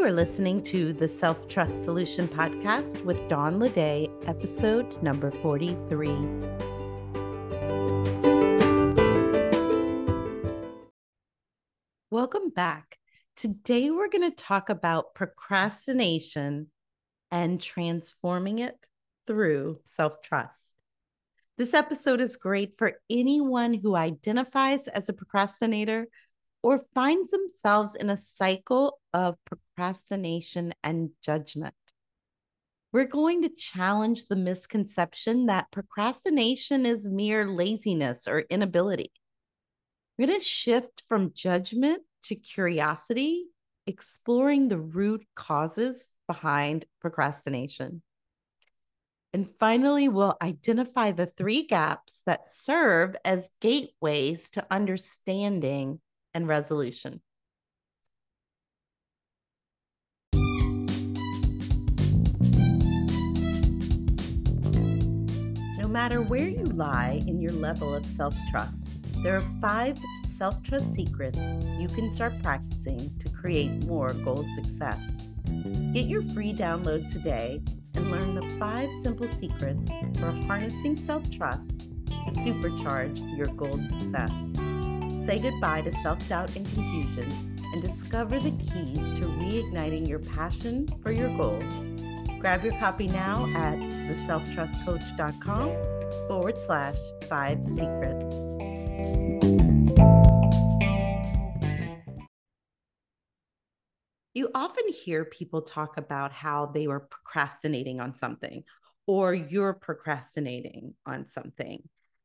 You are listening to the Self Trust Solution Podcast with Dawn Lede, episode number 43. Welcome back. Today, we're going to talk about procrastination and transforming it through self trust. This episode is great for anyone who identifies as a procrastinator or finds themselves in a cycle of procrastination and judgment. We're going to challenge the misconception that procrastination is mere laziness or inability. We're going to shift from judgment to curiosity, exploring the root causes behind procrastination. And finally, we'll identify the three gaps that serve as gateways to understanding and resolution. No matter where you lie in your level of self trust, there are five self trust secrets you can start practicing to create more goal success. Get your free download today and learn the five simple secrets for harnessing self trust to supercharge your goal success. Say goodbye to self doubt and confusion and discover the keys to reigniting your passion for your goals. Grab your copy now at theselftrustcoach.com forward slash five secrets. You often hear people talk about how they were procrastinating on something or you're procrastinating on something.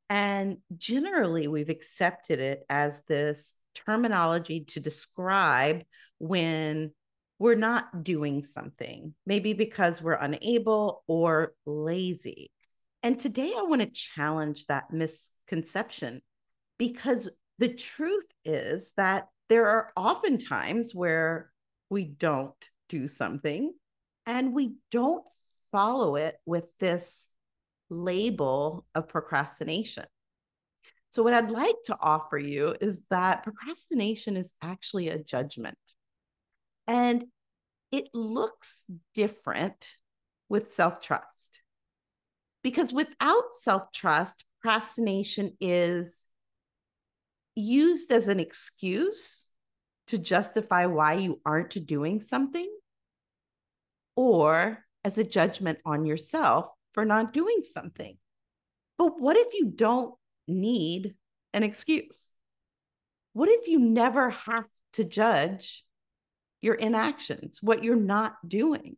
And generally, we've accepted it as this terminology to describe when we're not doing something, maybe because we're unable or lazy. And today, I want to challenge that misconception because the truth is that there are often times where we don't do something and we don't follow it with this label of procrastination. So, what I'd like to offer you is that procrastination is actually a judgment. And it looks different with self trust. Because without self trust, procrastination is used as an excuse to justify why you aren't doing something or as a judgment on yourself for not doing something. But what if you don't need an excuse? What if you never have to judge your inactions, what you're not doing?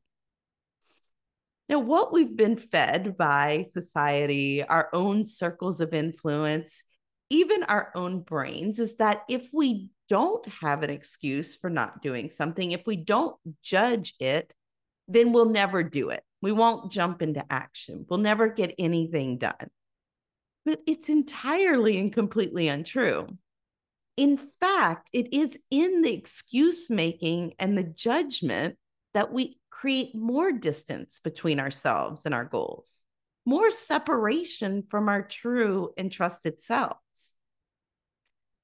Now, what we've been fed by society, our own circles of influence, even our own brains, is that if we don't have an excuse for not doing something, if we don't judge it, then we'll never do it. We won't jump into action. We'll never get anything done. But it's entirely and completely untrue. In fact, it is in the excuse making and the judgment that we create more distance between ourselves and our goals, more separation from our true and trusted selves.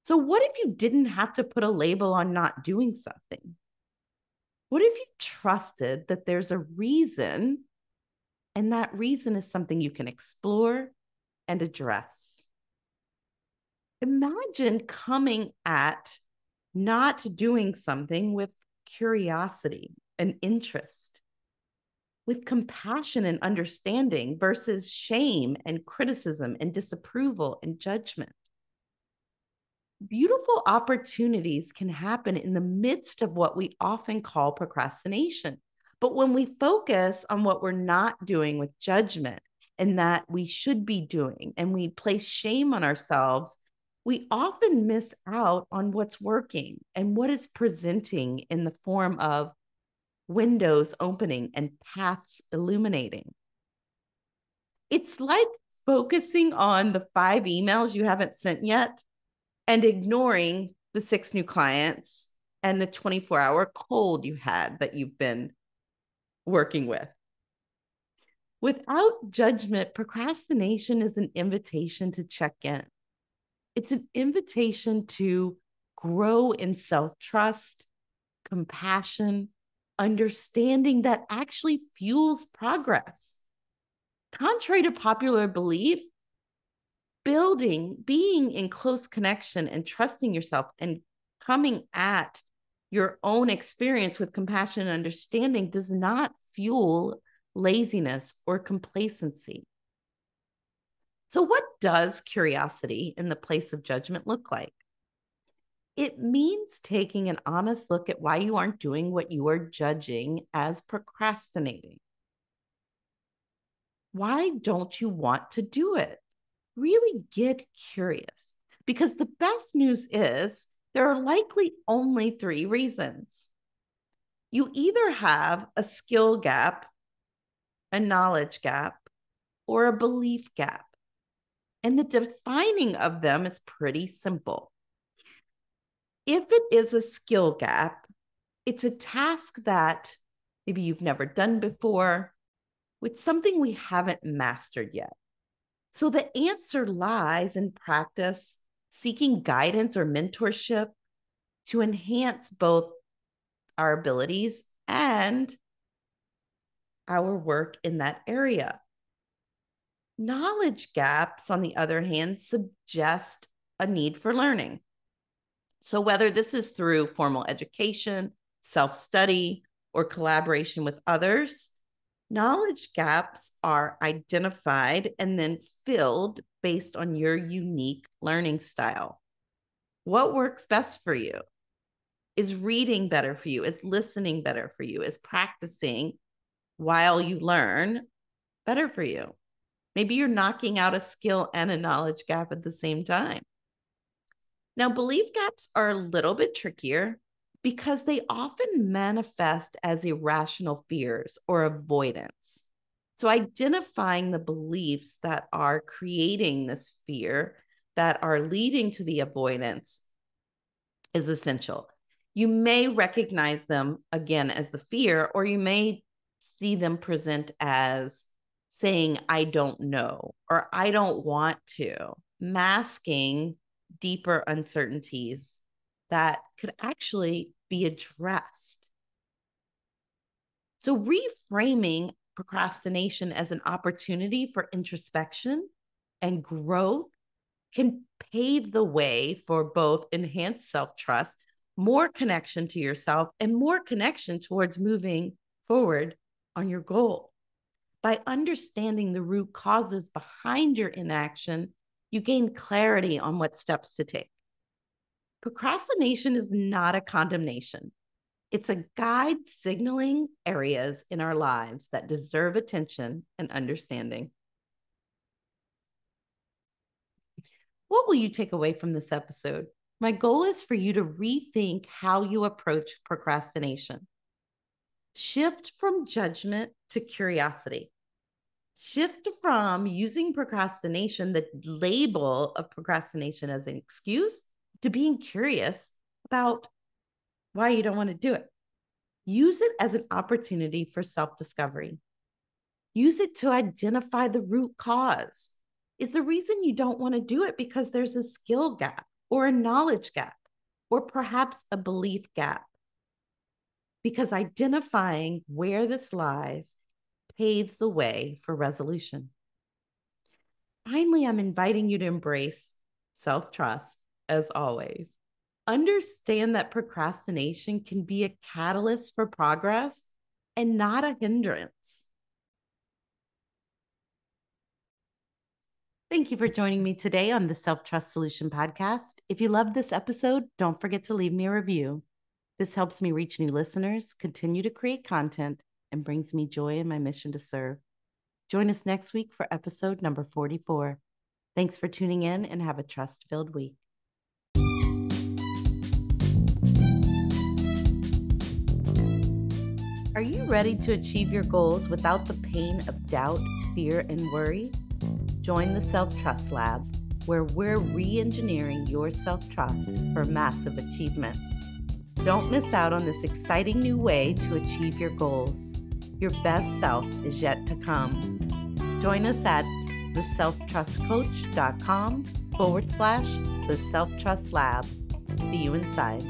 So, what if you didn't have to put a label on not doing something? What if you trusted that there's a reason and that reason is something you can explore and address? Imagine coming at not doing something with curiosity and interest, with compassion and understanding versus shame and criticism and disapproval and judgment beautiful opportunities can happen in the midst of what we often call procrastination. But when we focus on what we're not doing with judgment and that we should be doing, and we place shame on ourselves, we often miss out on what's working and what is presenting in the form of windows opening and paths illuminating. It's like focusing on the five emails you haven't sent yet and ignoring the six new clients and the 24 hour cold you had that you've been working with. Without judgment, procrastination is an invitation to check in. It's an invitation to grow in self trust, compassion, understanding that actually fuels progress. Contrary to popular belief, building, being in close connection and trusting yourself and coming at your own experience with compassion and understanding does not fuel laziness or complacency. So, what does curiosity in the place of judgment look like? It means taking an honest look at why you aren't doing what you are judging as procrastinating. Why don't you want to do it? Really get curious because the best news is there are likely only three reasons. You either have a skill gap, a knowledge gap, or a belief gap. And the defining of them is pretty simple. If it is a skill gap, it's a task that maybe you've never done before, with something we haven't mastered yet. So the answer lies in practice, seeking guidance or mentorship to enhance both our abilities and our work in that area. Knowledge gaps, on the other hand, suggest a need for learning. So, whether this is through formal education, self study, or collaboration with others, knowledge gaps are identified and then filled based on your unique learning style. What works best for you? Is reading better for you? Is listening better for you? Is practicing while you learn better for you? Maybe you're knocking out a skill and a knowledge gap at the same time. Now, belief gaps are a little bit trickier because they often manifest as irrational fears or avoidance. So, identifying the beliefs that are creating this fear, that are leading to the avoidance, is essential. You may recognize them again as the fear, or you may see them present as saying, I don't know, or I don't want to, masking deeper uncertainties that could actually be addressed. So, reframing procrastination as an opportunity for introspection and growth can pave the way for both enhanced self trust, more connection to yourself, and more connection towards moving forward on your goal. By understanding the root causes behind your inaction, you gain clarity on what steps to take. Procrastination is not a condemnation. It's a guide signaling areas in our lives that deserve attention and understanding. What will you take away from this episode? My goal is for you to rethink how you approach procrastination. Shift from judgment to curiosity. Shift from using procrastination, the label of procrastination as an excuse, to being curious about why you don't want to do it. Use it as an opportunity for self discovery. Use it to identify the root cause. Is the reason you don't want to do it because there's a skill gap or a knowledge gap or perhaps a belief gap? Because identifying where this lies paves the way for resolution. Finally, I'm inviting you to embrace self trust as always. Understand that procrastination can be a catalyst for progress and not a hindrance. Thank you for joining me today on the Self Trust Solution Podcast. If you loved this episode, don't forget to leave me a review. This helps me reach new listeners, continue to create content, and brings me joy in my mission to serve. Join us next week for episode number 44. Thanks for tuning in and have a trust filled week. Are you ready to achieve your goals without the pain of doubt, fear, and worry? Join the Self Trust Lab, where we're re engineering your self trust for massive achievement. Don't miss out on this exciting new way to achieve your goals. Your best self is yet to come. Join us at theselftrustcoach.com forward slash the self trust lab. See you inside.